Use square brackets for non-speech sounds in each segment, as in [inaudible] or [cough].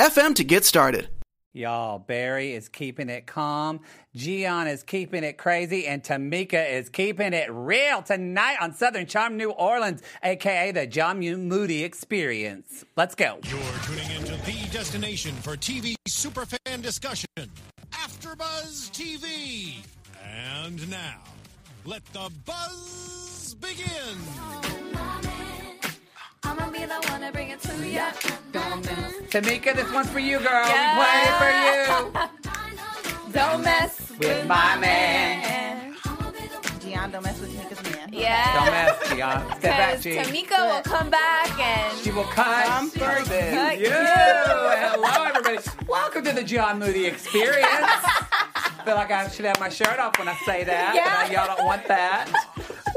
anchor.fm to get started. Y'all, Barry is keeping it calm. Gian is keeping it crazy. And Tamika is keeping it real tonight on Southern Charm New Orleans, aka the John Moody Experience. Let's go. You're tuning into the destination for TV superfan discussion, AfterBuzz TV. And now, let the buzz begin. Oh, I'ma be the one to bring it to ya. Tamika, this one's for you, girl. Yeah. We played it for you. [laughs] Don't mess With my man. Gian, don't mess with Tamika's man. Yeah. Don't mess, Gian. Step back, Because G. Tamika will come back and She will cut Come for something. cut Yeah. Hello, everybody. Welcome to the John Moody Experience. I [laughs] feel like I should have my shirt off when I say that. Yeah. Y'all don't want that.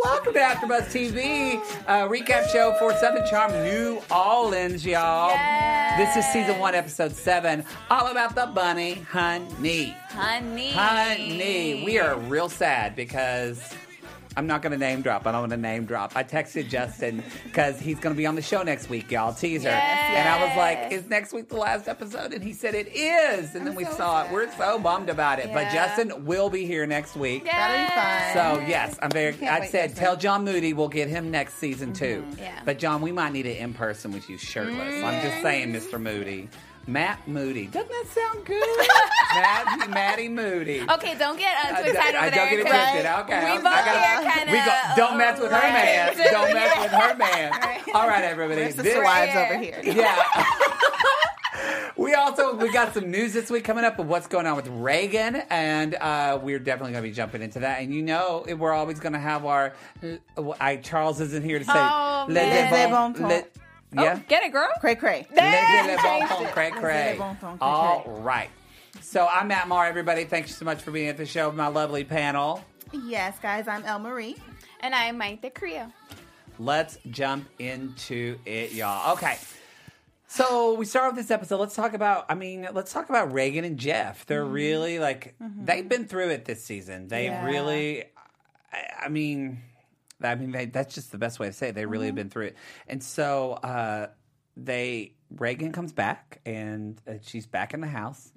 Welcome to AfterBuzz TV, uh, recap show for Southern Charm New Orleans, y'all. This is season one, episode seven, all about the bunny, honey. honey. Honey, we are real sad because I'm not going to name drop. I don't want to name drop. I texted Justin because he's going to be on the show next week, y'all. Teaser. Yes. And I was like, is next week the last episode? And he said it is. And then we so saw it. We're so bummed about it. But Justin will be here next week. That'll be fun. So yes, I'm very. I said, tell John Moody we'll get him next season too. Mm-hmm. Yeah. But John, we might need it in person with you shirtless. I'm just saying, Mr. Moody, Matt Moody. Doesn't that sound good? [laughs] Matt, Matty Moody. Okay, don't get uh, too I- excited I over don't there. get it 'cause twisted. Okay, We I'm- both I gotta- here kind of. We go. Don't mess with her man. Don't mess with her man. [laughs] All right, everybody. Sister This- wives over here. yeah. [laughs] we also we got some news this week coming up of what's going on with Reagan, and uh, we're definitely going to be jumping into that. And you know, we're always going to have our. I Charles isn't here to say. Oh, "Les man. bon- Les bon ton." les- Oh, yeah. get it, girl. Cray cray. Les- les bon ton, cray, cray. bon ton, cray, All cray. right. So I'm Matt Marr, everybody. Thank you so much for being at the show, with my lovely panel. Yes, guys, I'm El Marie. And I'm Maite Carrillo. Let's jump into it, y'all. Okay. So we start with this episode. Let's talk about. I mean, let's talk about Reagan and Jeff. They're mm-hmm. really like mm-hmm. they've been through it this season. They Yeah. really. I, I mean, I mean they, that's just the best way to say it. They really have been through it. And so uh, they Reagan comes back and uh, she's back in the house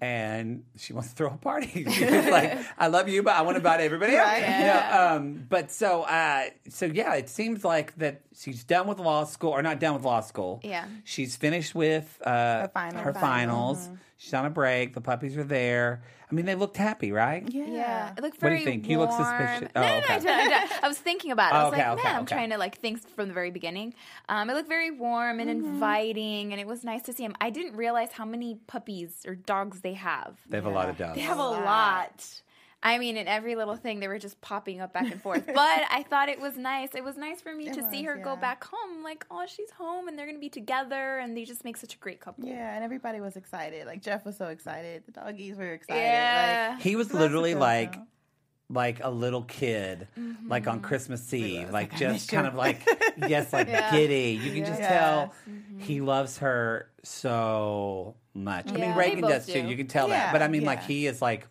and she wants to throw a party. [laughs] She's [laughs] like, I love you, but I want to invite everybody else. Right. You know, um, but so, uh, so yeah, it seems like that she's done with law school, or not done with law school. Yeah. she's finished with uh, her, finals. Her finals. She's on a break. The puppies are there. I mean, they looked happy, right? Yeah. Yeah, it looked What do you think? You look warm. suspicious. Oh, no, no, okay. I, don't, I. I was thinking about it. I was Okay, like, okay, man, I'm okay. trying to like think from the very beginning. Um, it looked very warm and Mm-hmm. inviting, and it was nice to see him. I didn't realize how many puppies or dogs they have. They have a lot of dogs. They have a lot. I mean, in every little thing, they were just popping up back and forth. but [laughs] I thought it was nice. It was nice for me It to see was, her go back home. Like, oh, she's home, and they're gonna be together, and they just make such a great couple. Yeah, and everybody was excited. Like Jeff was so excited. The doggies were excited. Yeah. He was literally like, stuff. like a little kid, like Mm-hmm. on Christmas Eve, like like, just kind of like, [laughs] yes, like Yeah. giddy. You can just Yes. tell Mm-hmm. he loves her so much. I mean, Reagan They both does too. You can tell that. But I mean, like he is like,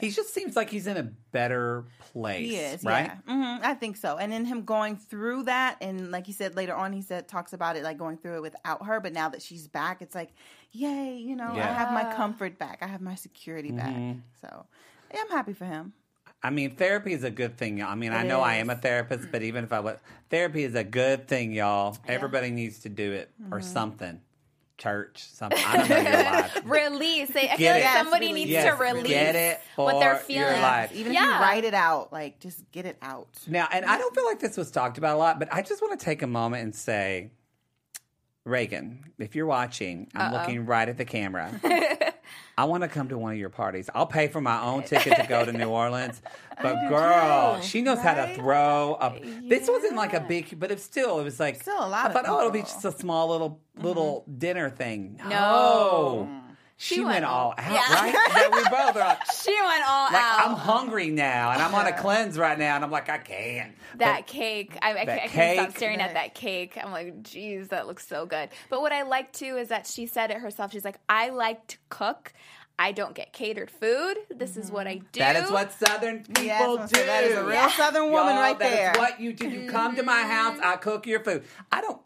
he just seems like he's in a better place. He is, right? yeah. hmm I think so. And then him going through that, and like he said later on, he said talks about it like going through it without her. But now that she's back, it's like, yay! You know, Yeah. I have my comfort back. I have my security back. Mm-hmm. So yeah, I'm happy for him. I mean, therapy is a good thing. y'all. I mean, I It know I am a therapist, but [clears throat] even if I was, therapy is a good thing, y'all. Everybody needs to do it or Mm-hmm. something. Church, something. I don't know your [laughs] life. Release. I I feel like it. somebody Yes, needs Yes, to release get it what they're for your feeling. life. Even if you write it out, like just get it out. Now, and I don't feel like this was talked about a lot, but I just want to take a moment and say Reagan, if you're watching, I'm looking right at the camera. [laughs] I want to come to one of your parties. I'll pay for my own ticket to go to New [laughs] Orleans. But girl, she knows how to right? throw up. This wasn't like a big, but it's still, it was like, Still a lot I thought, oh, it'll be just a small little, little mm-hmm. dinner thing. No. No. She, She went, went all out, Yeah. right? [laughs] Yeah, we both are like, She went all like, out. I'm hungry now and I'm on a uh-huh. cleanse right now and I'm like, I can't. that cake. I, I, That I can't stop staring at that cake. I'm like, geez, that looks so good. But what I like too is that she said it herself. She's like, I like to cook. I don't get catered food. This is what I mm-hmm. do. That is what Southern people Yes, I was gonna do. that is a real Southern woman Y'all, right that is there. what you do. You come to my house, mm-hmm. I cook your food. I don't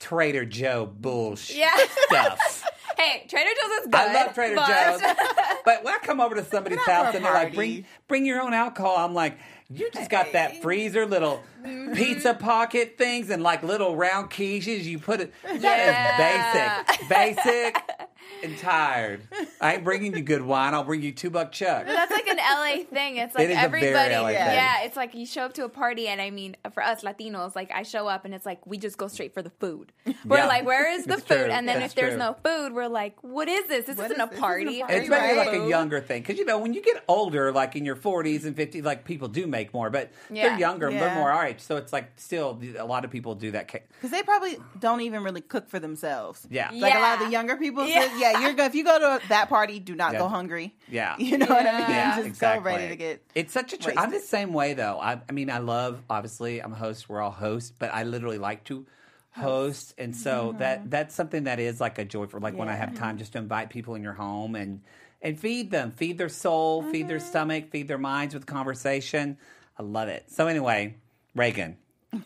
Trader Joe bullshit Yeah. stuff. [laughs] Hey, Trader Joe's is good. I love Trader but- Joe's, [laughs] but when I come over to somebody's house and they're like, "Bring, bring your own alcohol," I'm like, "You just got that freezer little mm-hmm. pizza pocket things and like little round quiches. You put it. [laughs] That is basic, basic, [laughs] and tired. I ain't bringing you good wine. I'll bring you two buck chuck. That's like an LA thing. It's like It is a very everybody. LA thing. yeah, it's like you show up to a party, and I mean, for us Latinos, like I show up, and it's like we just go straight for the food. We're Yeah. like, where is [laughs] the It's food? true. And then That's if there's true. no food, we're like, what is this? This What isn't is a this? This party. isn't a party, It's maybe no like a younger thing because you know when you get older, like in your 40s and 50s, like people do make more, but they're Yeah. younger, they're Yeah. more all right. So it's like still a lot of people do that. Because they probably don't even really cook for themselves. Yeah. Like a lot of the younger people, Yeah. Yeah, yeah you're go if you go to that party, do not Yeah. go hungry. Yeah. You know what I mean? Yeah, Just exactly. go ready to get. It's such a. Tr- I'm the same way though. I, I mean, I love. Obviously, I'm a host. We're all hosts, but I literally like to host, and so mm-hmm. that that's something that is like a joy for like when I have time just to invite people in your home and and feed them, feed their soul, feed their mm-hmm. stomach, feed their minds with conversation. I love it. So anyway, Reagan,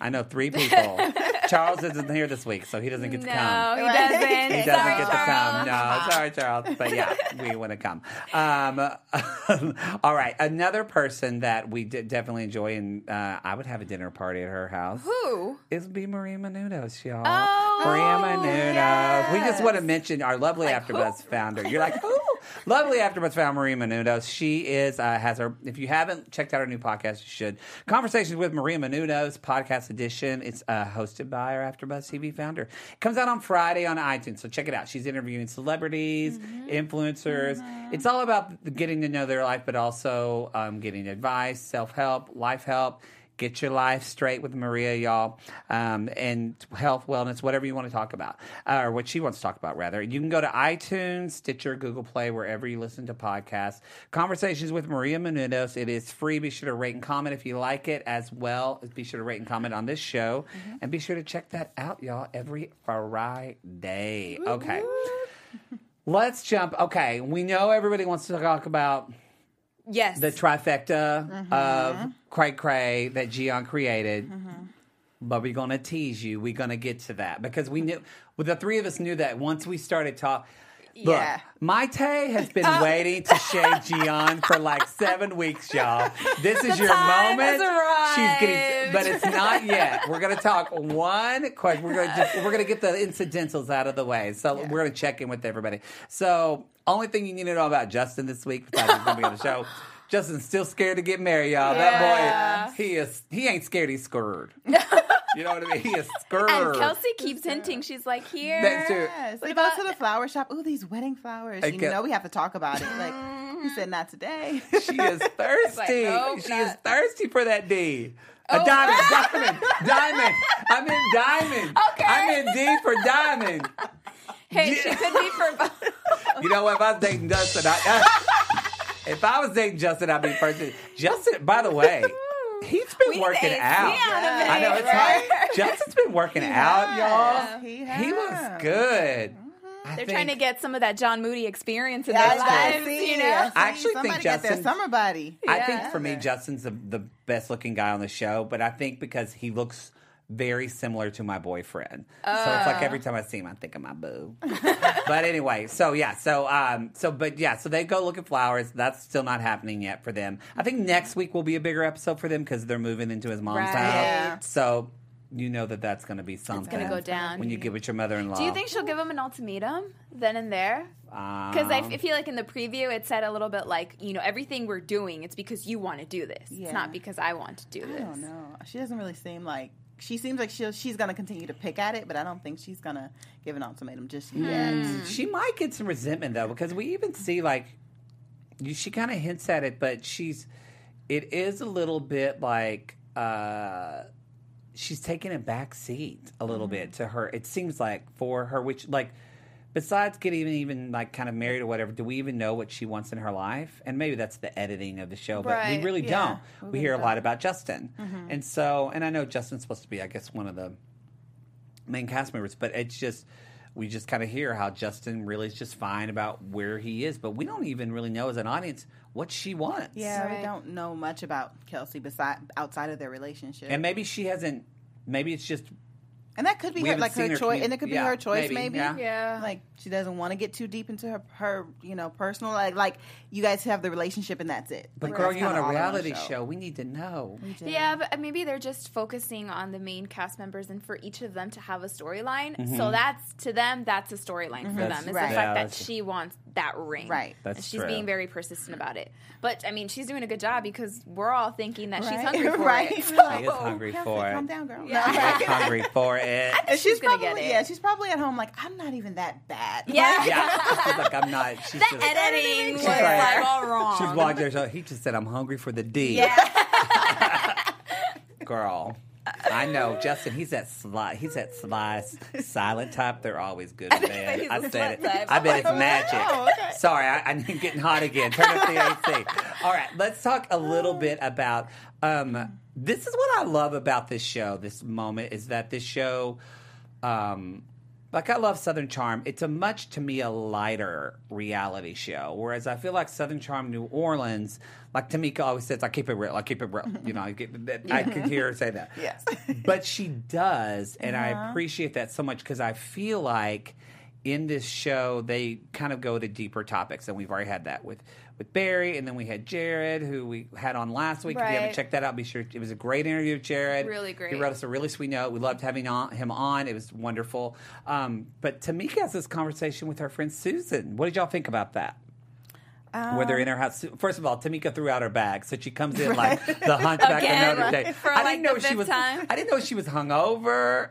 I know three people. [laughs] Charles isn't here this week, so he doesn't get to come. No, he doesn't. He doesn't Sorry, get to come. No, sorry, Charles. But yeah, we want to come. Um, [laughs] all right. Another person that we did definitely enjoy, and uh, I would have a dinner party at her house. Who? Is be Maria Menounos, y'all. Oh, Maria Menounos. We just want to mention our lovely AfterBuzz founder. You're like, [laughs] oh, lovely AfterBuzz founder Maria Menounos. She is uh, has her. If you haven't checked out her new podcast, you should. Conversations with Maria Menounos podcast edition. It's uh, hosted by our AfterBuzz TV founder. It comes out on Friday on iTunes, so check it out. She's interviewing celebrities, influencers. It's all about getting to know their life, but also um, getting advice, self help, life help. Get your life straight with Maria, y'all, um, and health, wellness, whatever you want to talk about, uh, or what she wants to talk about, rather. You can go to iTunes, Stitcher, Google Play, wherever you listen to podcasts. Conversations with Maria Menounos. It is free. Be sure to rate and comment if you like it, as well as be sure to rate and comment on this show, and be sure to check that out, y'all, every Friday. Okay. Let's jump. Okay, we know everybody wants to talk about Yes. the trifecta mm-hmm. of cray cray that Gian created. Mm-hmm. But we're gonna tease you. We're gonna get to that because we knew. Well, the three of us knew that once we started talking. Look, Yeah. Maite has been waiting to shade Gian for like seven weeks, y'all. This is your time moment. She's getting, but it's not yet. We're gonna talk one question. We're gonna just, we're gonna get the incidentals out of the way. So we're gonna check in with everybody. So only thing you need to know about Justin this week, besides he's gonna be on the show. Justin's still scared to get married, y'all. Yeah. That boy, he is. He ain't scared. He's scared. [laughs] you know what I mean? He is scared. and Kelsey keeps hinting. She's like, here. That's true. Yes. What They go about- to the flower shop. Ooh, these wedding flowers. I You get- know we have to talk about it. Like he said, not today. She is [laughs] thirsty. nope, she is thirsty for that D. A Oh. diamond, diamond, [laughs] diamond. I'm in diamond. Okay. I'm in D for diamond. Hey, Yeah. she could be for. You know what? If I was dating Justin, I, if I was dating Justin, I'd be first. Justin, by the way, [laughs] he's been We working to out. see on a I know minute, it's hard. Justin's been working out, y'all. He He looks good. Mm-hmm. I They're think- trying to get some of that John Moody experience in Yeah, their I lives, see. you know? I. I actually think Somebody get their Justin- summer body. I Yeah. think for me, Justin's the, the best looking guy on the show, but I think because he looks very similar to my boyfriend. so it's like every time I see him, I think of my boo. [laughs] but anyway, so yeah, so um, so but yeah, so they go look at flowers. That's still not happening yet for them. I think next week will be a bigger episode for them because they're moving into his mom's Right. house. Yeah. So you know that that's going to be something. It's gonna go down. when you get with your mother-in-law. Do you think she'll give him an ultimatum then and there? Because I Um, f- feel like in the preview it said a little bit like, you know, everything we're doing, it's because you want to do this. Yeah. It's not because I want to do I this. don't know. She doesn't really seem like she seems like she'll, she's going to continue to pick at it, but I don't think she's going to give an ultimatum just yet. Hmm. Hmm. She might get some resentment though, because we even see like she kind of hints at it, but she's it is a little bit like uh she's taking a back seat a little mm-hmm. bit to her. It seems like for her, which like besides getting even even like kind of married or whatever, do we even know what she wants in her life? And maybe that's the editing of the show, but we really yeah, don't. we We hear a lot don't. about Justin, mm-hmm. and so and I know Justin's supposed to be, I guess, one of the main cast members, but it's just we just kind of hear how Justin really is just fine about where he is, but we don't even really know as an audience what she wants. Yeah, Right. we don't know much about Kelsey beside outside of their relationship. and maybe she hasn't. Maybe it's just And that could be We her, like her her choice, and it could be yeah, her choice, maybe, maybe. yeah. Yeah. Like she doesn't want to get too deep into her, her, you know, personal. Like, like you guys have the relationship, and that's it. But Like, girl, that's you on a all in one reality show. We need to know. We. Yeah, but maybe they're just focusing on the main cast members and for each of them to have a storyline. Mm-hmm. So that's to them, that's a storyline for That's- them. Is right. the Yeah, fact that she wants that ring. Right. That's and she's true. being very persistent about it. But I mean, she's doing a good job because we're all thinking that she's hungry [laughs] for right. it. [laughs] She is hungry for it. Calm down, girl. Yeah. She's hungry for it. And she's gonna probably, get it. Yeah, she's probably at home like I'm not even that bad. Yeah. Yeah, [laughs] she's like I'm not. She's The just, editing was She's like- like all wrong. She's walking there. So he just said, "I'm hungry for the D." Yeah. [laughs] Girl, I know Justin. He's that sly. He's that sly, silent type. They're always good [laughs] in bed. he's said it. type. I bet it's magic. Oh, okay. Sorry, I, I'm getting hot again. Turn up the AC. All right, let's talk a little bit about. Um, this is what I love about this show. This moment is that this show. Um, like I love Southern Charm. It's a much to me a lighter reality show. Whereas I feel like Southern Charm New Orleans, like Tamika always says, I keep it real. I keep it real. You know, I, get, I can hear her say that. Yes. but she does, and I appreciate that so much because I feel like in this show they kind of go to deeper topics, and we've already had that with with Barry, and then we had Jared, who we had on last week. If you haven't checked that out, be sure it was a great interview with Jared. Really great. He wrote us a really sweet note. We loved having on, him on. It was wonderful. Um, but Tamika has this conversation with her friend Susan. What did y'all think about that? Where they're in her house. First of all, Tamika threw out her bag, so she comes in like the [laughs] hunchback Again, of Notre Dame. for, I like, didn't know the she fifth was. time. I didn't know she was hungover.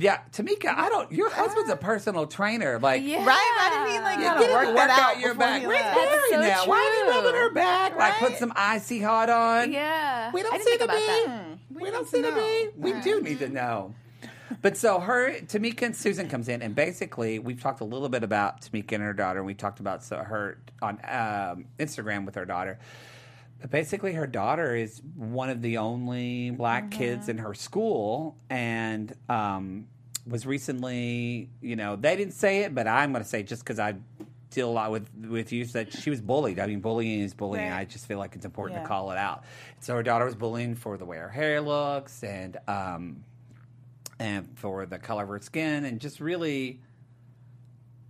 Yeah, Tamika, I don't. Your husband's a personal trainer. Like, Yeah. Right? I didn't mean like you how get to work that work out out your back. he Where's left. Barry That's so now? Why is he true. rubbing her back? Like, put some icy hot on. Yeah. We don't see the about bee. We, We don't see the bee. know. We do need to know. But so her, Tamika and Susan comes in, and basically we've talked a little bit about Tamika and her daughter. and We talked about so her on um, Instagram with her daughter. But basically, her daughter is one of the only black kids in her school, and um, was recently, you know, they didn't say it, but I'm going to say just because I deal a lot with with you that she was bullied. I mean, bullying is bullying. Right. I just feel like it's important Yeah. to call it out. So her daughter was bullying for the way her hair looks and um, and for the color of her skin, and just really,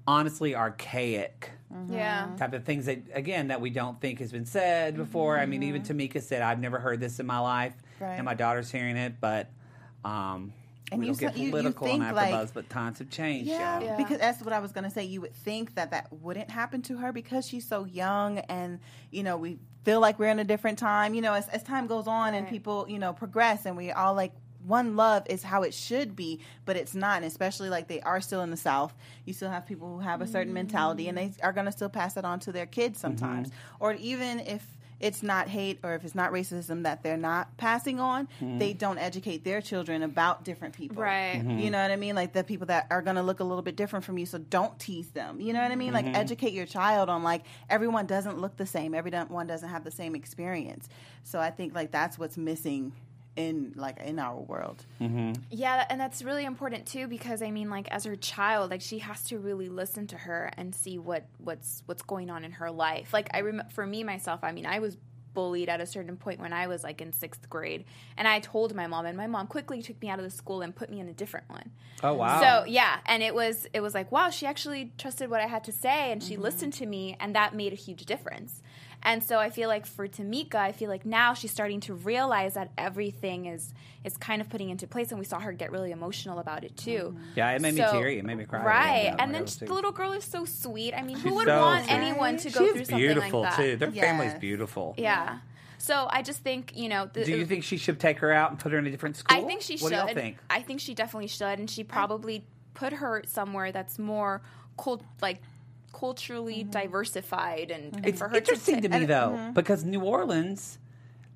honestly, archaic Yeah. type of things that again that we don't think has been said before. I mean, even Tamika said, "I've never heard this in my life," Right. and my daughter's hearing it. But um, And we you don't get s- you- you political think, on like- AfterBuzz, but times have changed. Yeah, y'all. Yeah. because that's what I was gonna say. You would think that that wouldn't happen to her because she's so young, and you know we feel like we're in a different time. You know, as, as time goes on and people you know progress, and we all like one love is how it should be, but it's not. And especially like they are still in the South. You still have people who have a certain mentality, and they are gonna still pass it on to their kids sometimes, or even if. It's not hate or if it's not racism that they're not passing on, they don't educate their children about different people. Right. Mm-hmm. You know what I mean? Like the people that are going to look a little bit different from you. So don't tease them. You know what I mean? Like Mm-hmm. educate your child on like everyone doesn't look the same. Everyone doesn't have the same experience. So I think like that's what's missing in like in our world. Yeah, and that's really important too because I mean, like as her child, like she has to really listen to her and see what what's what's going on in her life. Like I remember for me myself, I mean, I was bullied at a certain point when I was like in sixth grade, and I told my mom, and my mom quickly took me out of the school and put me in a different one. Oh wow. So yeah, and it was it was like wow, she actually trusted what I had to say, and she Mm-hmm. listened to me, and that made a huge difference. And so I feel like for Tamika, I feel like now she's starting to realize that everything is is kind of putting into place, and we saw her get really emotional about it too. Mm-hmm. Yeah, it made me So- teary. It made me cry. Right, and then little the little girl is so sweet. I mean, She's who would so want sweet. anyone to go She's through something like that? too. Their family's beautiful. Yeah. So I just think you know. The, Do you think she should take her out and put her in a different school? I think she what should. do y'all think? I think she definitely should, and she probably put her somewhere that's more cult like culturally diversified and, and It's for her interesting to, to, me though because New Orleans,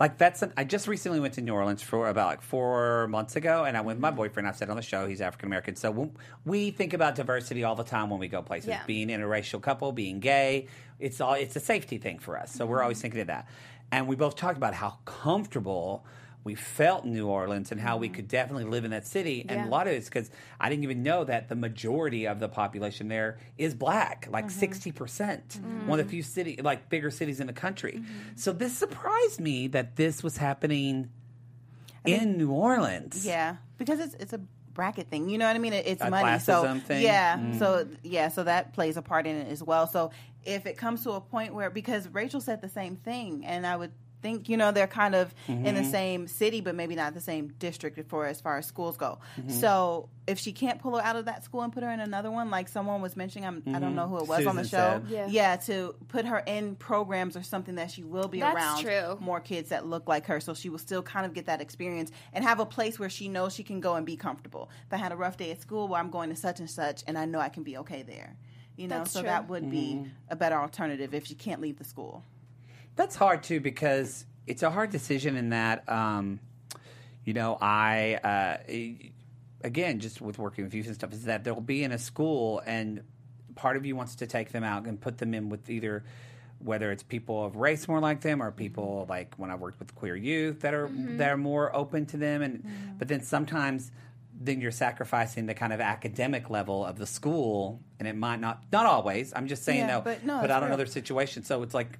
like that's. An, I just recently went to New Orleans for about like four months ago, and I went with my Mm-hmm. boyfriend. I've said on the show he's African American, so when, we think about diversity all the time when we go places. Yeah. Being interracial couple, being gay, it's all it's a safety thing for us. So we're always Mm-hmm. thinking of that, and we both talked about how comfortable. We felt New Orleans and how we could definitely live in that city. And Mm-hmm. Yeah. a lot of it's because I didn't even know that the majority of the population there is black, like Mm-hmm. 60 percent. One of the few city, like bigger cities in the country. Mm-hmm. So this surprised me that this was happening in New Orleans. Yeah, because it's it's a bracket thing. You know what I mean? It, it's A money. So thing? yeah, Mm. so yeah, so that plays a part in it as well. So if it comes to a point where because Rachel said the same thing, and I would think you know they're kind of in Mm-hmm. the same city, but maybe not the same district for as far as schools go. Mm-hmm. So if she can't pull her out of that school and put her in another one, like someone was mentioning, I'm, I don't know who it was on the show. Yeah. yeah, to put her in programs or something that she will be That's around true. more kids that look like her so she will still kind of get that experience and have a place where she knows she can go and be comfortable if i had a rough day at school well i'm going to such and such and i know i can be okay there you know That's so true. that would be Mm-hmm. a better alternative if she can't leave the school That's hard too because it's a hard decision in that, um, you know, I, uh, again, just with working with youth and stuff, is that they'll be in a school and part of you wants to take them out and put them in with either whether it's people of race more like them or people like when I worked with queer youth that are that are more open to them and but then sometimes then you're sacrificing the kind of academic level of the school and it might not not always I'm just saying Yeah, though but no, but in real. other situations so it's like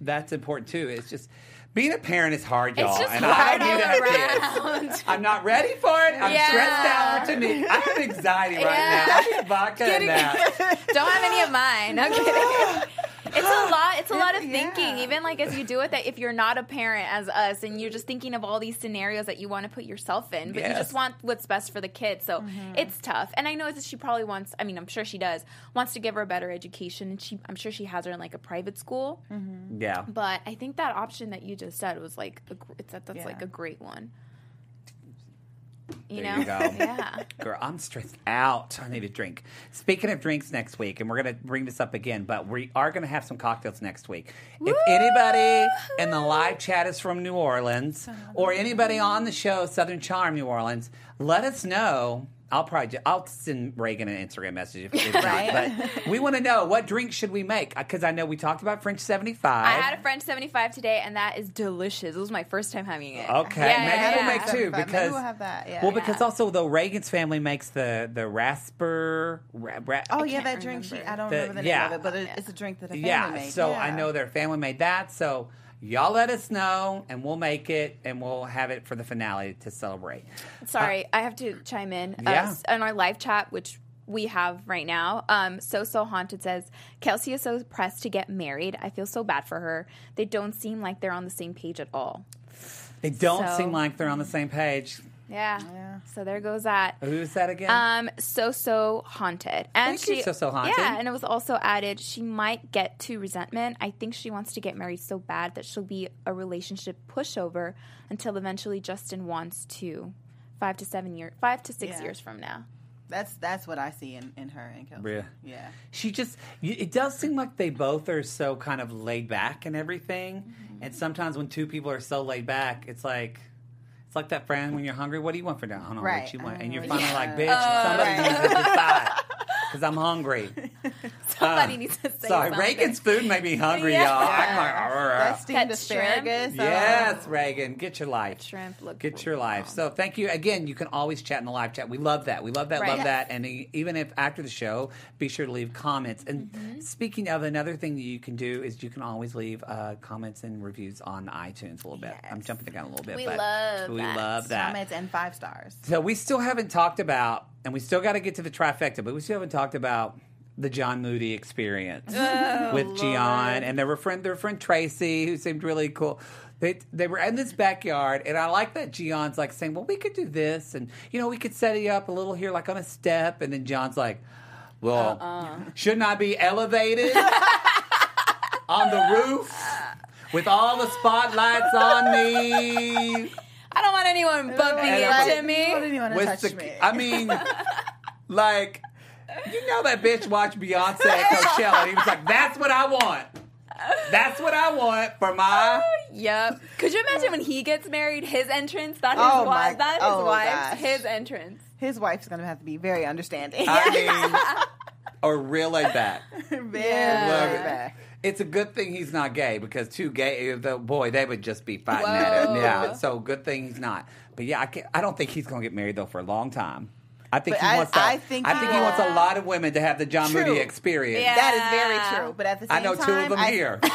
that's important too. It's just being a parent is hard, y'all. It's just and hard I all to kids. I'm not ready for it. I'm Yeah. stressed out To me. I have anxiety right Yeah. now. I need vodka and that. [laughs] Don't have any of mine. I'm kidding. [laughs] It's a [gasps] lot. It's a lot of Yeah. thinking. Even like as you do it, that if you're not a parent as us, and you're just thinking of all these scenarios that you want to put yourself in, but you just want what's best for the kid. So Mm-hmm. it's tough. And I know that she probably wants. I mean, I'm sure she does. Wants to give her a better education, and she. I'm sure she has her in like a private school. Mm-hmm. Yeah. But I think that option that you just said was like a, it's that that's Yeah. like a great one. You There know, you go. [laughs] yeah. Girl, I'm stressed out. I need a drink. Speaking of drinks next week, and we're going to bring this up again, but we are going to have some cocktails next week. If anybody in the live chat is from New Orleans, or anybody on the show, Southern Charm New Orleans, let us know. I'll probably ju- I'll send Reagan an Instagram message if, if not, but we [laughs] want to know what drink should we make uh, because I know we talked about French seventy five. I had a French 75 today, and that is delicious. It was my first time having it. Okay, Yeah, maybe yeah, we'll yeah. make two 75. Maybe because we'll have that, yeah. well, because Yeah. also though Reagan's family makes the the rasper. Ra, ra, oh yeah that drink she i don't The- remember the yeah. name of it but it, it's a drink that a family yeah. made So yeah. I know their family made that. So y'all let us know, and we'll make it, and we'll have it for the finale to celebrate. Sorry, I have to chime in. Yeah. Uh, on our live chat, which we have right now, um, So So Haunted says, Kelsey is so pressed to get married. I feel so bad for her. They don't seem like they're on the same page at all. They don't So- seem like they're on the same page. Yeah. Yeah. So there goes that. Who's that again? Um, so so haunted, and Thank you, she So So Haunted. Yeah, and it was also added she might get to resentment. I think she wants to get married so bad that she'll be a relationship pushover until eventually Justin wants to. Five to seven years, five to six Yeah. years from now. that's that's what i see in, in her and Kelsey. Yeah. yeah she just it does seem like they both are so kind of laid back and everything Mm-hmm. and sometimes when two people are so laid back it's like it's like that friend when you're hungry what do you want for dinner i don't know Right. what you want and you're finally what like bitch want. somebody right. needs to decide because i'm hungry [laughs] Somebody Uh, needs to say sorry something. reagan's food made me hungry Yeah. y'all i'm like that "Arr." steamed That shrimp? asparagus oh. Yes, Reagan, get your life. Shrimp look Get your life. So thank you again. You can always chat in the live chat. We love that. We love that. Right. Love Yes. that. And e- even if after the show, be sure to leave comments. And Mm-hmm. speaking of another thing that you can do is you can always leave uh, comments and reviews on iTunes a little bit. I'm jumping the gun a little bit, We but love we that. love that. comments and five stars So we still haven't talked about, and we still got to get to the trifecta, but we still haven't talked about the John Moody experience Oh, [laughs] with Gian and their friend, their friend Tracy, who seemed really cool. They they were in this backyard, and I like that Gian's like saying, "Well, we could do this, and you know, we could set you up a little here, like on a step." And then John's like, "Well, Uh-uh. shouldn't I be elevated [laughs] on the roof?" with all the spotlights on me. I don't want anyone bumping into me. I didn't even want to With touch the, me. I mean, like, you know that bitch watched Beyonce at Coachella and he was like, that's what I want. That's what I want for my. Oh, yep. Could you imagine when he gets married, his entrance, not his Oh my- wife, not his oh wife, gosh. his entrance. His wife's gonna have to be very understanding. I [laughs] mean, or real laid back. very Yeah. Laid back. It's a good thing he's not gay because two gay, the boy, they would just be fighting at it. Yeah, so good thing he's not. But yeah, I, can't, I don't think he's going to get married though for a long time. I think But he I- wants. To, I think I he think he wants a lot of women to have the John True. Moody experience. Yeah. That is very true. But at the same time, I know time, two of them I, here. [laughs]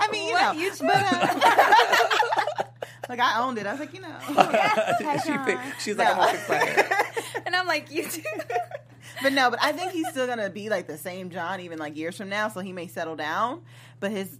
I mean, you What? know, You but, uh, [laughs] like I owned it. I was like, you know, [laughs] she picked, she's like, I'm gonna fix. And I'm like, you too. But no, but I think he's still gonna be like the same John even like years from now. So he may settle down, but his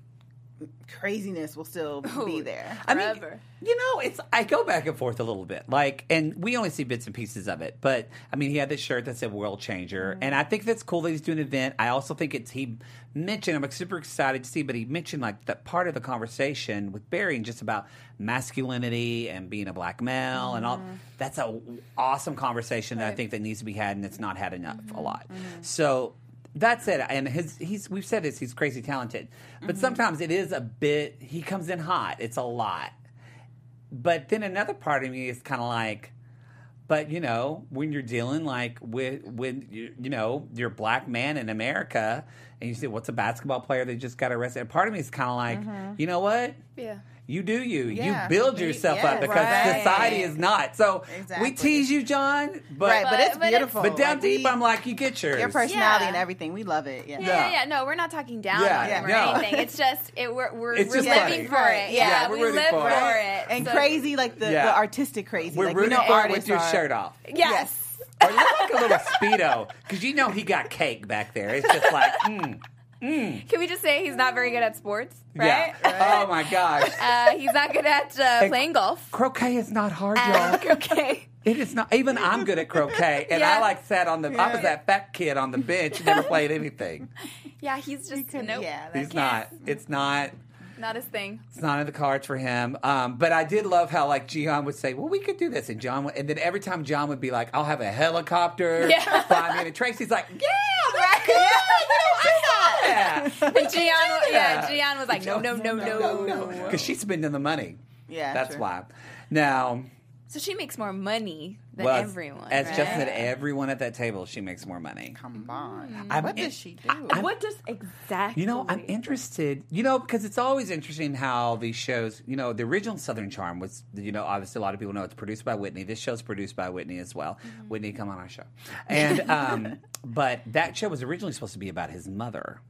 craziness will still be oh, there. I mean, you know, it's I go back and forth a little bit. Like, and we only see bits and pieces of it. But I mean, he had this shirt that said "World Changer," mm-hmm. and I think that's cool that he's doing an event. I also think it's he mentioned. I'm super excited to see, but he mentioned like that part of the conversation with Barry and just about masculinity and being a black male and all. Mm-hmm. That's a awesome conversation that I think that needs to be had, and it's not had enough a mm-hmm. lot. So that's it. And his he's we've said this, he's crazy talented. But mm-hmm. sometimes it is a bit he comes in hot. It's a lot. But then another part of me is kind of like but you know, when you're dealing like with when you, you know, you're a black man in America and you say what's a basketball player that just got arrested. And part of me is kind of like, mm-hmm. you know what? Yeah. You do you. Yeah. You build yourself yes, up because right. society is not. So Exactly. we tease you, John, but right, but, it's but it's- beautiful. but down Like, deep, we- I'm like, you get yours. your personality Yeah. and everything. We love it. Yeah. Yeah, Yeah. yeah, yeah. No, we're not talking down Yeah, on him or yeah. anything. It's just it, we're we're, It's we're just living funny. for it. Yeah, Yeah, we're we live for for it. it. And So- crazy, like the, Yeah. the artistic crazy. We're like, we rooting know for it artists with your are- shirt off. Yes. Or you look like a little speedo because you know he got cake back there. It's just like, mm, Can we just say he's not very good at sports? Right. yeah. Oh my gosh, Uh, he's not good at uh, playing golf. croquet is not hard, y'all. And okay. It is not. Even I'm good at croquet, and I like sat on the. I was that fat kid on the bench, who never played anything. Yeah, he's just could- nope, yeah, He's can't- not. It's not. Not his thing. It's not in the cards for him. Um, but I did love how like Gian would say, "Well, we could do this," and John, would, and then every time John would be like, "I'll have a helicopter." Yeah. Fly me, and Tracy's like, "Yeah, Right. good. [laughs] Yeah, And Gian, yeah, Gian was like, no, no, no, no, no, because she's spending the money. Yeah, That's true. why. Now, So she makes more money than well, everyone. as right? just said, everyone at that table, she makes more money. Come on. I'm what does she do? I'm- what does exactly? You know, I'm interested. You know, because it's always interesting how these shows. You know, the original Southern Charm was. You know, obviously a lot of people know it's produced by Whitney. This show's produced by Whitney as well. Whitney, come on our show. And um, [laughs] but that show was originally supposed to be about his mother,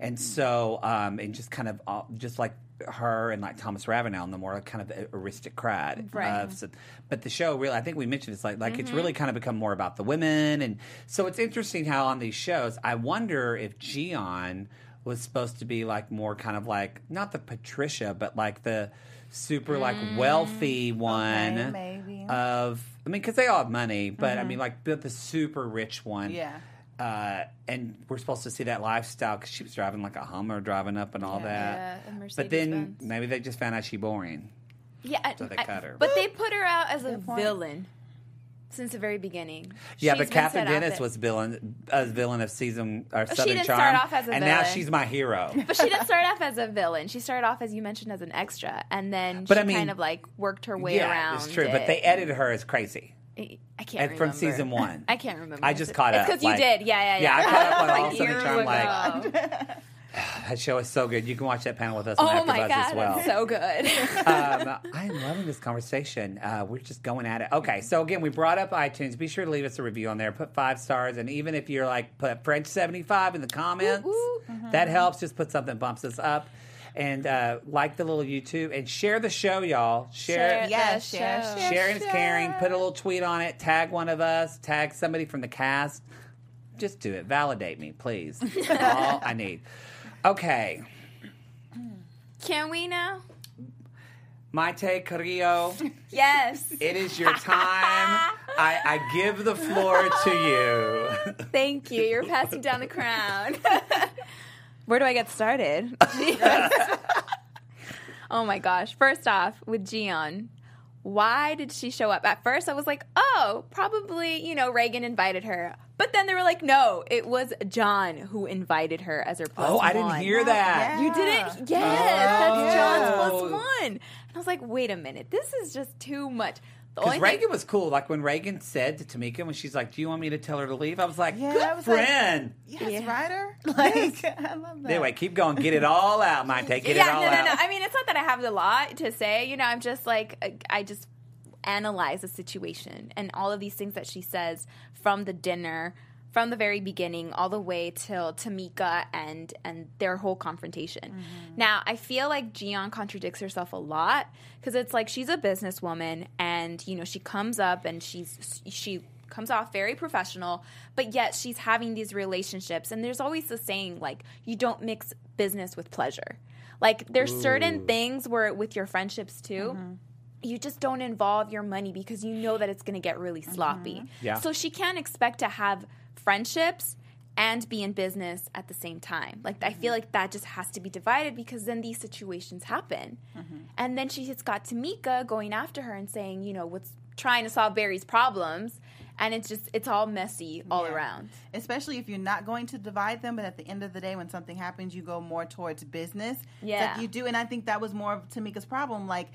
and so um, and just kind of uh, just like her and like Thomas Ravenel and the more kind of aristocrat. Right. of- so- but the show really, I think we mentioned it's like like it's mm-hmm. really kind of become more about the women, and so it's interesting how on these shows, I wonder if Gian was supposed to be like more kind of like not the Patricia, but like the super like mm, wealthy one maybe. of. I mean, because they all have money, but I mm-hmm. mean, like the, the super rich one. Yeah. Uh, and we're supposed to see that lifestyle because she was driving like a Hummer, driving up and all Yeah, that. a but then Mercedes-Benz. maybe they just found out she boring. Yeah, I- So they I- cut her. But they put her out as a point. villain since the very beginning. Yeah, She's but been Kathryn Dennis there. was villain as villain of season or Southern didn't Charm, start off as a and now she's my hero. But she didn't start off as a villain. She started off, as you mentioned, as an extra, and then But she I mean- kind of like worked her way yeah, around. it's true. But they edited her as crazy. I can't remember. And from season [laughs] one. I can't remember. I just caught it's up, because you like- did. Yeah, yeah, yeah. Yeah, I caught up on [laughs] all Like Southern years Charm, like- That show is so good. You can watch that panel with us on oh my AfterBuzz god, as well. so good. [laughs] um, I'm loving this conversation. Uh, we're just going at it. Okay, so again, we brought up iTunes. Be sure to leave us a review on there. Put five stars, and even if you're like put French seventy five in the comments, Ooh, that helps. Just put something bumps us up, and uh, like the little YouTube and share the show, y'all. Share. Share Yes, the share, show. share. Sharing is caring. Put a little tweet on it. Tag one of us. Tag somebody from the cast. Just do it. Validate me, please. That's [laughs] all I need. Okay. Can we now? Maite Carrillo. [laughs] Yes. It is your time. [laughs] I, I give the floor to you. Thank you. You're passing down the crown. Where do I get started? [laughs] [laughs] oh my gosh. First off, with Gian, why did she show up? At first, I was like, oh, probably, you know, Reagan invited her. But then they were like, no, it was John who invited her as her plus Oh, I didn't one. hear that. You didn't? Oh. Yes, that's John's Oh. plus one. And I was like, wait a minute, this is just too much. The Because Reagan thing, was cool. Like when Reagan said to Tamika when she's like, "Do you want me to tell her to leave?" I was like, Yeah, "Good I was like- friend." Yes, Yeah. Ryder. [laughs] Like [laughs] I love that. anyway, keep going. Get it all out, Maite. Get it yeah, all no, no, out. no. I mean, it's not that I have a lot to say. You know, I'm just like, I just analyze the situation and all of these things that she says from the dinner, from the very beginning, all the way till Tamika and and their whole confrontation. Mm-hmm. Now, I feel like Gian contradicts herself a lot because it's like she's a businesswoman and you know she comes up and she's she comes off very professional, but yet she's having these relationships. And there's always the saying, like, you don't mix business with pleasure. Like, there's certain things where with your friendships too, mm-hmm. you just don't involve your money because you know that it's going to get really sloppy. Mm-hmm. Yeah. So she can't expect to have friendships and be in business at the same time. Like I feel mm-hmm. like that just has to be divided because then these situations happen. Mm-hmm. And then she has got Tamika going after her and saying, you know, what's trying to solve Barry's problems and it's just it's all messy all Yeah. around. especially if you're not going to divide them but at the end of the day when something happens you go more towards business Yeah. like you do and i think that was more of tamika's problem like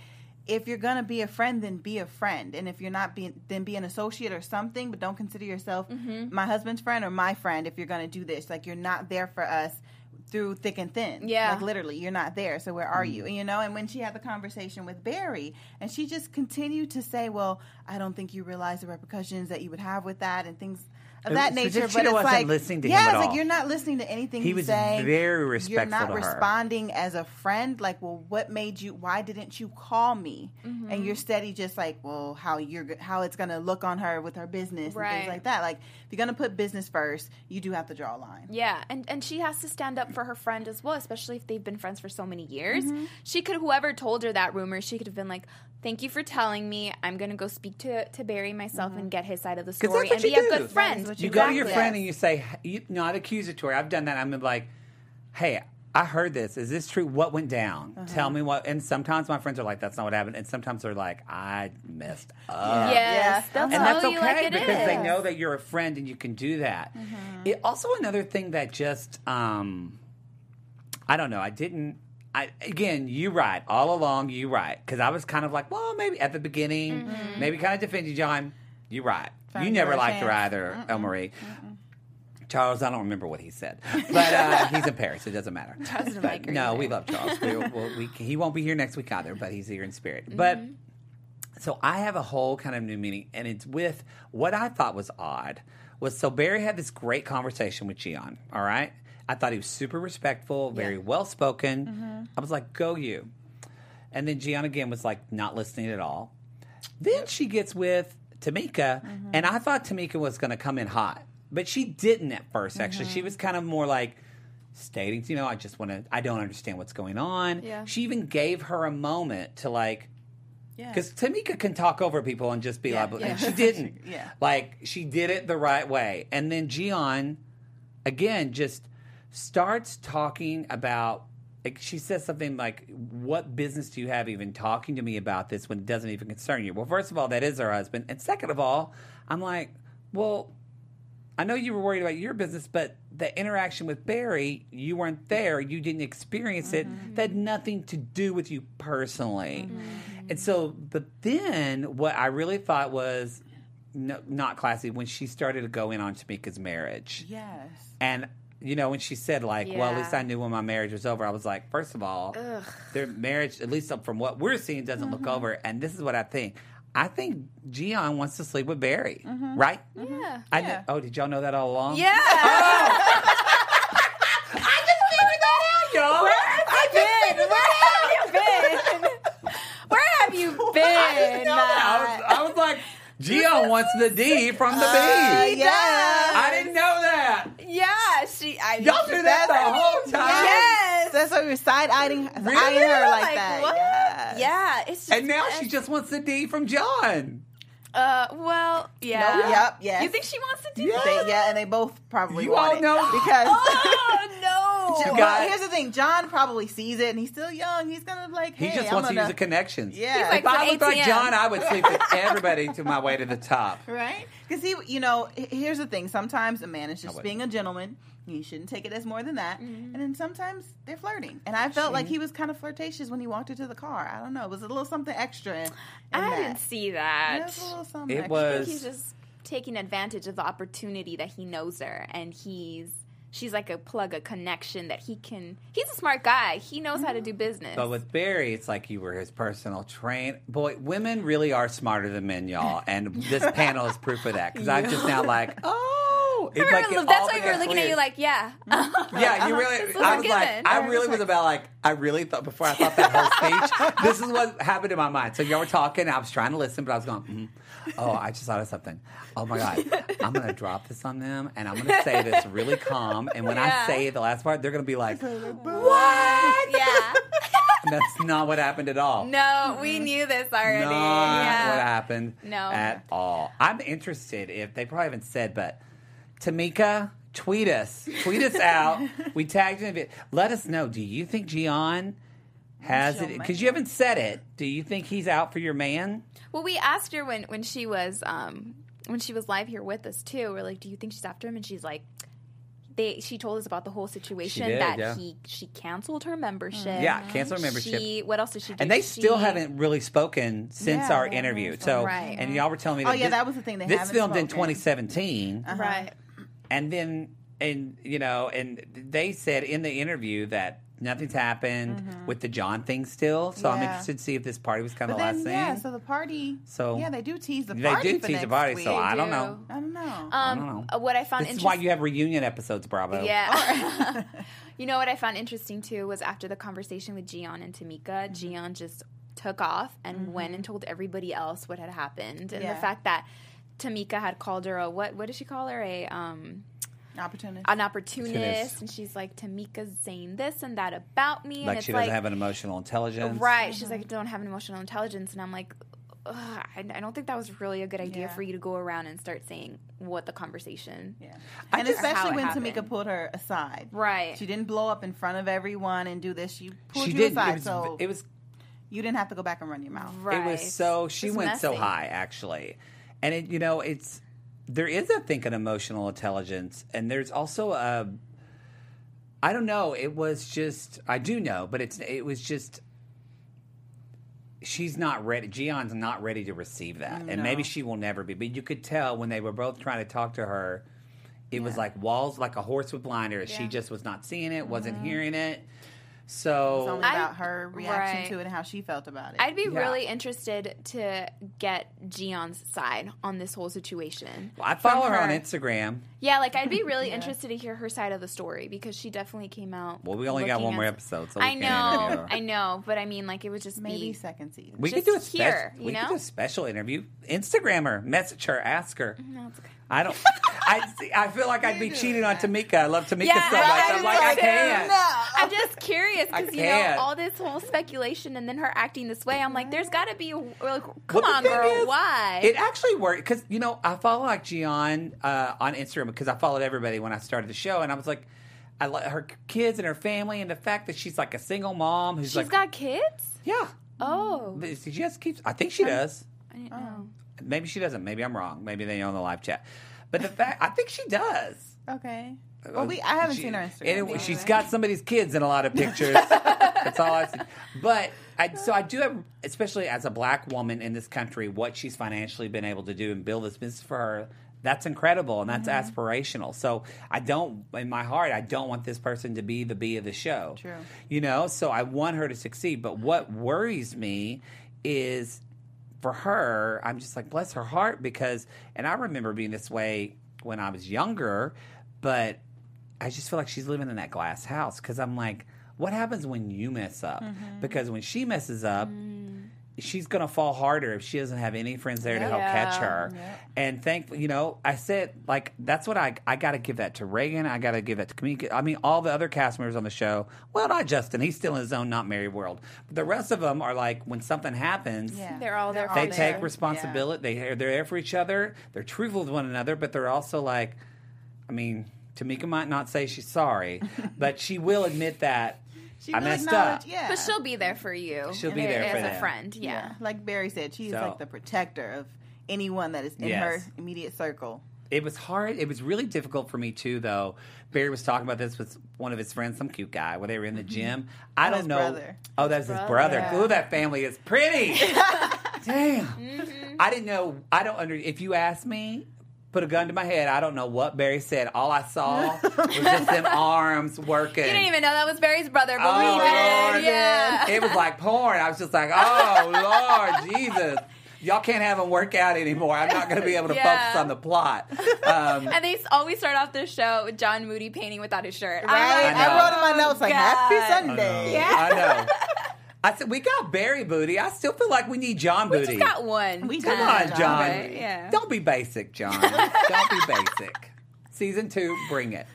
if you're gonna be a friend then be a friend. And if you're not being then be an associate or something but don't consider yourself Mm-hmm. my husband's friend or my friend if you're gonna do this. Like you're not there for us through thick and thin. Yeah. like literally you're not there. So where are you? And you know and when she had the conversation with barry and she just continued to say well i don't think you realize the repercussions that you would have with that and things of that nature but it's wasn't like listening to him yeah, it's like all. you're not listening to anything He was saying. very You're not to her. responding as a friend. Like, well, what made you? Why didn't you call me? Mm-hmm. And you're steady, just like, well, how you're how it's gonna look on her with her business and things like that. Like, if you're gonna put business first, you do have to draw a line. Yeah, and and she has to stand up for her friend as well, especially if they've been friends for so many years. Mm-hmm. She could whoever told her that rumor, she could have been like, "Thank you for telling me. I'm going to go speak to to Barry myself and get his side of the story and be you a good friend." is what You go to your friend and you say, not accusatory. I've done that. I'm like, hey, I heard this. Is this true? What went down? Uh-huh. Tell me what. And sometimes my friends are like, that's not what happened. And sometimes they're like, I messed up. Yes, Yeah. they'll And tell that's you okay like because is. they know that you're a friend and you can do that. Mm-hmm. It, also, another thing that just, um, I don't know, I didn't. I, again, you right all along. You right because I was kind of like, well, maybe at the beginning, Mm-hmm. maybe kind of defended John. You right. Found you never liked her chance. either, El Marie. Charles, I don't remember what he said, but uh, [laughs] he's in Paris. It doesn't matter. doesn't But like no, we love Charles. We, we'll, we, he won't be here next week either, but he's here in spirit. Mm-hmm. But so I have a whole kind of new meaning, and it's with what I thought was odd was so Barry had this great conversation with Gian. All right, I thought he was super respectful, very well spoken. Mm-hmm. I was like, "Go you," and then Gian again was like not listening at all. Then she gets with Tamika, Mm-hmm. and I thought Tamika was going to come in hot, but she didn't at first. Actually, Mm-hmm. she was kind of more like stating, you know, I just want to, I don't understand what's going on. Yeah. She even gave her a moment to like, Yeah. because Tamika can talk over people and just be Yeah, like, yeah. and she [laughs] didn't. Yeah. Like, she did it the right way. And then Gian, again, just starts talking about, like, she says something like, What business do you have even talking to me about this when it doesn't even concern you? Well, first of all, that is her husband. And second of all, I'm like, Well, I know you were worried about your business, but the interaction with Barry, you weren't there. You didn't experience it. Mm-hmm. That had nothing to do with you personally. Mm-hmm. And so, but then what I really thought was no, not classy when she started to go in on Tamika's marriage. yes. And you know, when she said like, "Well, at least I knew when my marriage was over," I was like, first of all, their marriage, at least from what we're seeing, doesn't look mm-hmm. over. And this is what I think. I think Gian wants to sleep with Barry, right? Yeah. I Yeah. kn- oh, did y'all know that all along? Yeah. [laughs] I just figured that out, y'all. Where have you been? [laughs] Where have you [laughs] been? Where have I was, I was like, Gian wants the D from the B. Uh, yeah. I didn't know that. yeah, she. I Y'all knew that the whole time. Yes. That's why we were side eyeing Really? her like, Like, that. what? Yes. Yeah, it's just, And now she just wants the D from John. Uh, well, yeah. No, yep, yes. You think she wants to do Yeah. that? They, yeah, and they both probably You want all it know- because Oh [laughs] no! Well, got- here's the thing. John probably sees it, and he's still young. He's gonna like. He just I'm wants gonna, to use the connections. Yeah. He's if I the looked like John, I would sleep with [laughs] everybody to my way to the top. Right? Because he, you know, here's the thing. Sometimes a man is just being a gentleman. You shouldn't take it as more than that. Mm-hmm. And then sometimes they're flirting. And I felt like he was kind of flirtatious when he walked into the car. I don't know. It was a little something extra. In, in I that. didn't see that. it was a little something It extra. I think he's just taking advantage of the opportunity that he knows her, and he's she's like a plug, a connection that he can. He's a smart guy. He knows how to do business. But with Barry, it's like you were his personal train. Boy, women really are smarter than men, y'all. And this [laughs] panel is proof of that. Because I'm just now like, [laughs] oh. It's like it that's why we were becomes looking at you like, yeah. Yeah, you really. This was was like. I really was about like, I really thought before I thought that whole speech. [laughs] this is what happened in my mind. So y'all were talking, I was trying to listen, but I was going, mm. oh, I just thought of something. Oh my god, I'm gonna drop this on them, and I'm gonna say this really calm. And when I say the last part, they're gonna be like, what? yeah. [laughs] That's not what happened at all. No, we knew this already. Not yeah. what happened No. at all. I'm interested if they probably haven't said, but Tamika, tweet us. Tweet us out. We tagged you in it. Let us know. Do you think Gian has it? Because you haven't said it. Do you think he's out for your man? Well, we asked her when when she was um when she was live here with us too. We're like, "Do you think she's after him?" And she's like, "They." She told us about the whole situation did, that yeah. he she canceled her membership. Yeah, cancel membership. She what else did she do? and they She- still haven't really spoken since Yeah, our interview. So, Right. and y'all were telling me Oh, that yeah, this, that was the thing, they this haven't filmed in spoken. 2017. right. And then and you know and they said in the interview that nothing's happened with the john thing still so i'm Mm-hmm. Interested to see if this party was kind of the last then, thing yeah, so the party. So- yeah, they do tease the party. they party. do for tease next the party week. so i don't know I don't know. I Um, don't know. what I found this is interesting. why you have reunion episodes bravo Yeah. [laughs] [laughs] you know what I found interesting too was after the conversation with Gian and Tamika, Gian just took off and went and told everybody else what had happened, and Yeah. the fact that Tamika had called her a what? What did she call her? A um Opportunity. an opportunist, Opportunist. and she's like Tamika's saying this and that about me, and like it's she doesn't like have an emotional intelligence right. She's like, I don't have an emotional intelligence, and I'm like. Ugh, I, I don't think that was really a good idea Yeah. for you to go around and start saying what the conversation. Yeah. And especially when happened. Tamika pulled her aside. Right. She didn't blow up in front of everyone and do this. She pulled she you did aside, it was, so it was you didn't have to go back and run your mouth. Right. It was so she It's went so high actually, and it you know it's there is I think an emotional intelligence, and there's also a I don't know. It was just I do know, but it's it was just she's not ready. Gian's not ready to receive that, and maybe she will never be. But you could tell when they were both trying to talk to her. It was like walls, like a horse with blinders. She just was not seeing it, wasn't Mm-hmm. hearing it. It's So only I- about her reaction right. to it and how she felt about it. I'd be Yeah. really interested to get Gian's side on this whole situation. I follow From her on. Instagram. Yeah, like I'd be [laughs] really interested to hear her side of the story because she definitely came out. Well, we only got one more episode, so we I can't know. [laughs] I know, but I mean, like it would just Maybe be. second season. We could do a special. here, you we could know? do a special interview. Instagram her, message her, ask her. No, it's okay. I don't. I I feel like I'd be cheating on Tamika. I love Tamika Yeah, so much. I I'm like I can't. I'm just curious because you know all this whole speculation and then her acting this way. I'm like, there's got to be a like, come Well, on, girl, is, why? It actually worked because you know I follow like Gian uh, on Instagram because I followed everybody when I started the show, and I was like, I like her kids and her family, and the fact that she's like a single mom who's She's like, got kids. yeah, Oh, she just keeps. I think she does. I didn't know. Maybe she doesn't. Maybe I'm wrong. Maybe they own the live chat. But the fact, I think she does. Okay. Well, we I haven't She- seen her Instagram. So- she's got somebody's kids in a lot of pictures. [laughs] That's all I see. But I, so I do have, especially as a black woman in this country, what she's financially been able to do and build this business for her. That's incredible and that's Mm-hmm. aspirational. So I don't, in my heart, I don't want this person to be the B of the show. True. You know, so I want her to succeed. But what worries me is for her, I'm just like, bless her heart, because, and I remember being this way when I was younger, but I just feel like she's living in that glass house because I'm like, what happens when you mess up? Mm-hmm. Because when she messes up, Mm. She's gonna fall harder if she doesn't have any friends there to help catch Yeah. her. And thank you know, I said like that's what I I got to give that to Reagan. I got to give that to Tamika. I mean, all the other cast members on the show. Well, not Justin. He's still in his own not married world. But the rest of them are like when something happens. Yeah. They're all there They're for They all take there. responsibility. They they're there for each other. They're truthful with one another, but they're also like, I mean, Tamika might not say she's sorry, [laughs] but she will admit that She I will messed up. Yeah, But she'll be there for you. She'll be as- there for as them. a friend. Yeah. Like Barry said, she's So- like the protector of anyone that is in Yes. her immediate circle. It was hard. It was really difficult for me too, though. Barry was talking about this with one of his friends, some cute guy, where they were in the gym. I don't his know. brother. Oh, that's his brother. brother. Yeah. Ooh, that family is pretty. [laughs] Damn. Mm-hmm. I didn't know. I don't under. If you ask me, put a gun to my head. I don't know what Barry said. All I saw [laughs] was just them arms working. You didn't even know that was Barry's brother. Believe Oh, it. Lord. Yeah. It was like porn. I was just like, oh Lord Jesus. Y'all can't have them work out anymore. I'm not going to be able to Yeah. focus on the plot. Um, And they always start off the show with John Moody painting without his shirt. I'm Right? like, I know. I, wrote in my notes like God. Happy Sunday. Yeah. I know. I said we got Barry Booty. I still feel like we need John we Booty. just got one. We Come got on, John John. Right, yeah. Don't be basic, John. [laughs] Don't be basic. Season two, bring it.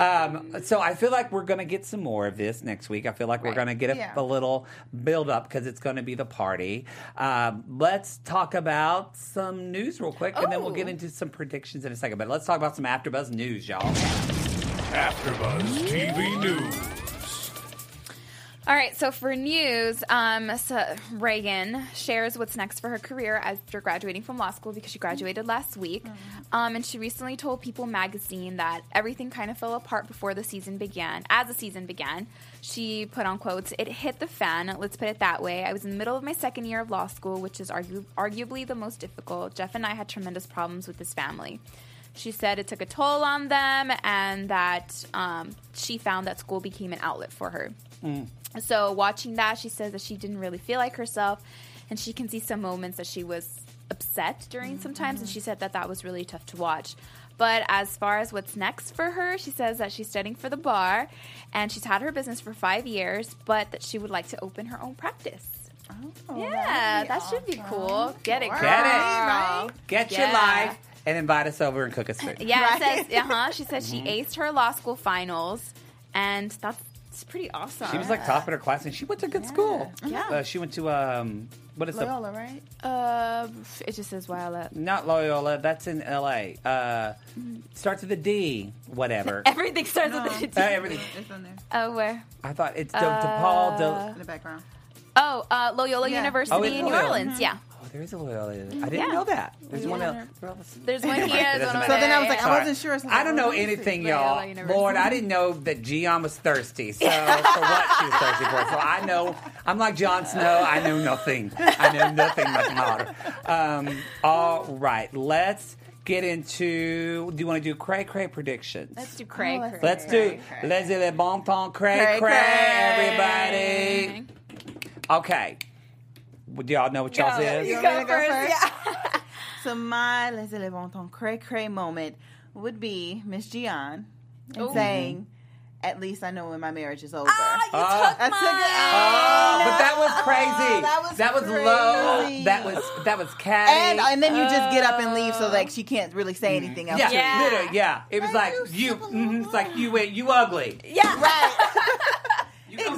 Um, so I feel like we're going to get some more of this next week. I feel like we're going to get a, Yeah. a little build up because it's going to be the party. Um, let's talk about some news real quick, and then we'll Oh. get into some predictions in a second. But let's talk about some AfterBuzz news, y'all. AfterBuzz TV News. All right, so for news, um, so Reagan shares what's next for her career after graduating from law school because she graduated last week. Um, and she recently told People magazine that everything kind of fell apart before the season began. As the season began, she put on quotes, It hit the fan, let's put it that way. I was in the middle of my second year of law school, which is argu- arguably the most difficult. Jeff and I had tremendous problems with this family. She said it took a toll on them and that um, she found that school became an outlet for her. So watching that, she says that she didn't really feel like herself, and she can see some moments that she was upset during sometimes, and she said that that was really tough to watch. But as far as what's next for her, she says that she's studying for the bar, and she's had her business for five years, but that she would like to open her own practice. Oh, yeah, that'd that should be cool. Get it, girl. Get it. Right? Get your life and invite us over and cook us food. [laughs] Yeah, Right? it says, uh huh. She said she aced her law school finals, and that's it's pretty awesome. She was like top in her class, and she went to good school. Yeah. Uh, she went to um, what is the Loyola, right? Uh, it just says Violet. Not Loyola. That's in L.A. Uh, starts with a D. Whatever. [laughs] Everything starts No. with a D. Uh, everything. It's on there Oh, where? I thought it's De, Uh, DePaul. De, in the background. Oh, uh, Loyola Yeah. University Oh, it's in New Loyola. Orleans. Yeah. There is a Loyola. I didn't Yeah. know that. There's one. Yeah. El- There's one Anyway, [laughs] here. it There's doesn't one matter. over So then I was there. like, Sorry. I wasn't sure. So I don't know what is it? anything, y'all. University. Lord, I didn't know that Gian was thirsty. So [laughs] for what she was thirsty for. So I know. I'm like Jon Snow. I know nothing. I know nothing much more. Um, all right, let's get into. Do you want to do cray cray predictions? Let's do Craig. Oh, let's Let's do cray. Let's do the bon ton cray Cray, cray, cray. everybody. Okay. Well, Do y'all know what y'all's Go. is? You You go go first. first? Yeah. [laughs] So my Les Élevons ton cray cray moment would be Miss Gian and saying, "At least I know when my marriage is over." Ah, you Oh. took That's a good- Oh, but that was crazy. Oh, that was low. crazy. That was that was catty. and and then you just get up and leave, so like she can't really say anything else. yeah. Yeah. literally, yeah. It was like you you. simple mhm, it's like you went. You ugly. Yeah. Right.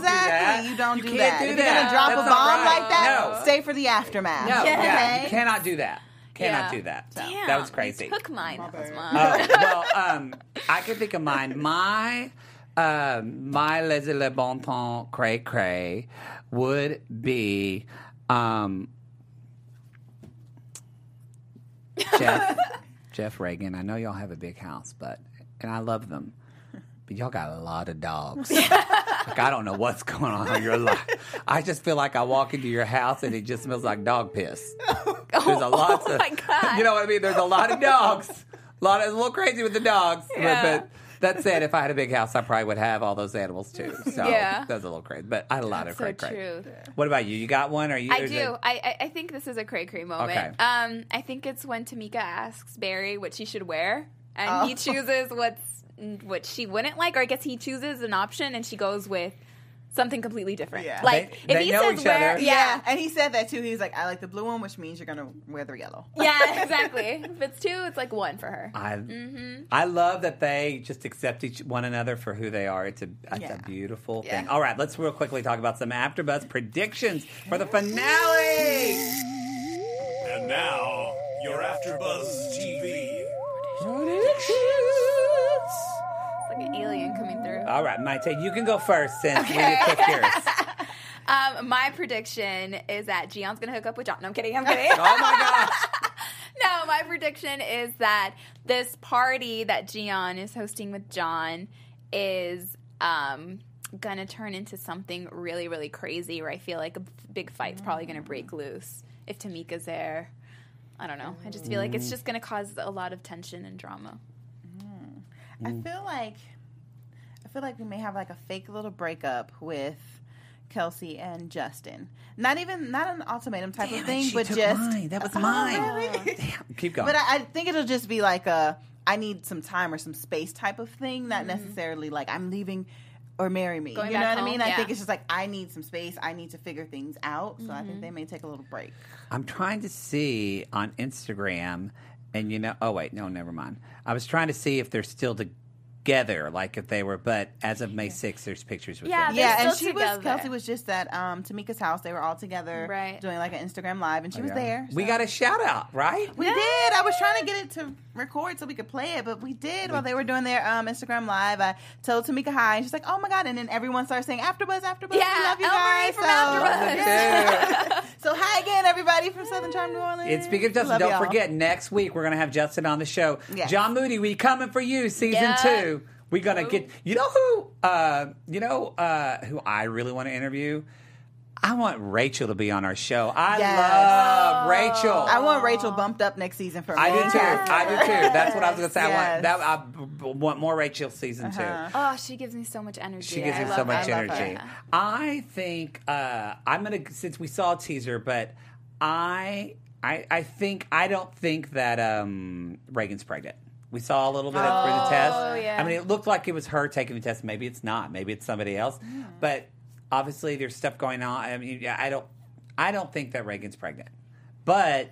You don't do exactly. that. You don't You do can't that. do if that. you're gonna drop That's a bomb right. like that, No. stay for the aftermath. No, Yeah. yeah, Okay? you cannot do that. Cannot Yeah. do that. Damn, that was crazy. You took mine. That was mine. Oh, [laughs] well, um, I can think of mine. My um, my les le bon ton cray cray would be um, Jeff [laughs] Jeff Reagan. I know y'all have a big house, but and I love them. But y'all got a lot of dogs. [laughs] like I don't know what's going on in your life. I just feel like I walk into your house and it just smells like dog piss. [laughs] There's a lot oh of my God. you know what I mean. There's a lot of dogs. A lot of a little crazy with the dogs. But- Yeah. But, that said, if I had a big house, I probably would have all those animals too. [laughs] So Yeah. that's a little crazy. But I had a lot of so cray cray. true. What about you? You got one? Or you? I do. I, I I think this is a cray cray moment. Okay. Um, I think it's when Tamika asks Barry what she should wear, and Oh. he chooses what's what she wouldn't like, or I guess he chooses an option, and she goes with something completely different. Yeah. Like They- if they he know says each wear, other. yeah, And he said that too. He's like, I like the blue one, which means you're gonna wear the yellow. yeah, [laughs] exactly. if it's two, it's like one for her. I Mm-hmm. I love that they just accept each one another for who they are. It's a it's Yeah. a beautiful Yeah. thing. All right, let's real quickly talk about some AfterBuzz predictions for the finale. And now, your AfterBuzz TV. Like an alien coming through. All right, Maite, you can go first since we did click yours. [laughs] Um, my prediction is that Gian's gonna hook up with John. No, I'm kidding. I'm kidding. Oh my gosh. [laughs] no, my prediction is that this party that Gian is hosting with John is um, gonna turn into something really, really crazy. Where I feel like a big fight's probably gonna break loose if Tamika's there. I don't know. I just feel like it's just gonna cause a lot of tension and drama. I feel like I feel like we may have like a fake little breakup with Kelsey and Justin. Not even not an ultimatum type Damn of it, thing, she but took just mine. That was Oh, mine. really? Damn, keep going. But I, I think it'll just be like a I need some time or some space type of thing, not Mm-hmm. necessarily like I'm leaving or marry me. Going you know back what I mean? home, I think it's just like I need some space. I need to figure things out. So I Mm-hmm. think they may take a little break. I'm trying to see on Instagram, and you know, oh wait, no, never mind. I was trying to see if they're still together, like if they were, but as of May 6th, there's pictures with Yeah, them. They're yeah, and still she was together. Kelsey was just at um, Tamika's house. They were all together, Right. doing like an Instagram live, and she was Oh, Yeah. there. We so- got a shout out, right? We did. I was trying to get it to record so we could play it, but we did while they were doing their um, Instagram live. I told Tamika hi, and she's like, "Oh my god!" And then everyone started saying "AfterBuzz, AfterBuzz." Yeah, we love you El Marie guys. from so, AfterBuzz. [laughs] Yeah. [laughs] so hi again, everybody from Southern Charm, New Orleans. And speaking of Justin, Love don't y'all. forget next week we're gonna have Justin on the show. Yes. John Moody, we coming for you, season Yeah. two. We're gonna get you know who uh you know uh who I really want to interview? I want Rachel to be on our show. I Yes. love Rachel. I want Rachel bumped up next season for me. I do too. I do too. That's what I was gonna say. I want that. I b- b- want more Rachel season Uh-huh. two. Oh, she gives me so much energy. She gives I me love so much. I energy. her. I think uh, I'm gonna since we saw a teaser, but I I I think I don't think that um, Reagan's pregnant. We saw a little bit of for the test. Oh, yeah. I mean, it looked like it was her taking the test. Maybe it's not. Maybe it's somebody else. But obviously, there's stuff going on. I mean, yeah, I don't. I don't think that Reagan's pregnant. But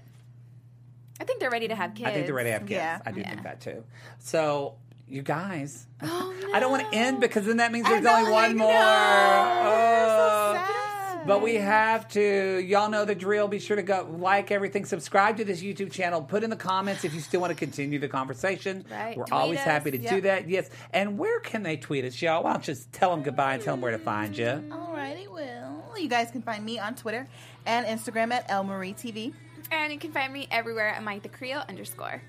I think they're ready to have kids. I think they're ready to have kids. Yeah. I do Yeah. think that too. So, you guys, [gasps] Oh, I don't want to end because then that means there's only one more. Oh. So Oh. sad. But we have to. Y'all know the drill. Be sure to go like everything. Subscribe to this YouTube channel. Put in the comments if you still want to continue the conversation. Right. We're Tweet always us. happy to do that. Yes. And where can they tweet us, y'all? Why don't you just tell them goodbye and tell them where to find you? Alrighty, well, you guys can find me on Twitter and Instagram at El Marie TV. And you can find me everywhere at Mike the Creole underscore.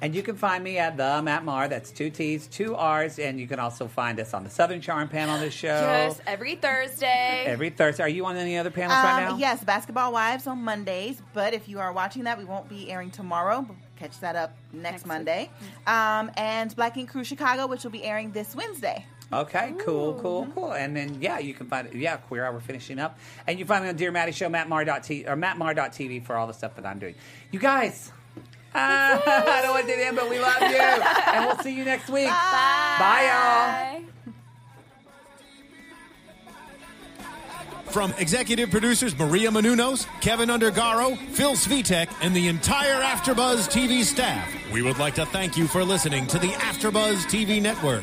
And you can find me at the Matt Mar. That's two T's, two R's, and you can also find us on the Southern Charm panel of the show Just every Thursday. every Thursday. Are you on any other panels right now? Um, yes, Basketball Wives on Mondays. But if you are watching that, we won't be airing tomorrow. But catch that up next, Next Monday. Um, and Black Ink Crew Chicago, which will be airing this Wednesday. Okay, cool, cool, cool. And then yeah, you can find it. yeah, Queer Hour finishing up, and you find me on Dear Maddie Show, mattmar.t or mattmar.tv for all the stuff that I'm doing. You guys, ah, [laughs] I don't want to do the end, but we love you, and we'll see you next week. Bye, Bye y'all. From executive producers Maria Menounos, Kevin Undergaro, Phil Svitek, and the entire AfterBuzz TV staff, we would like to thank you for listening to the AfterBuzz TV network.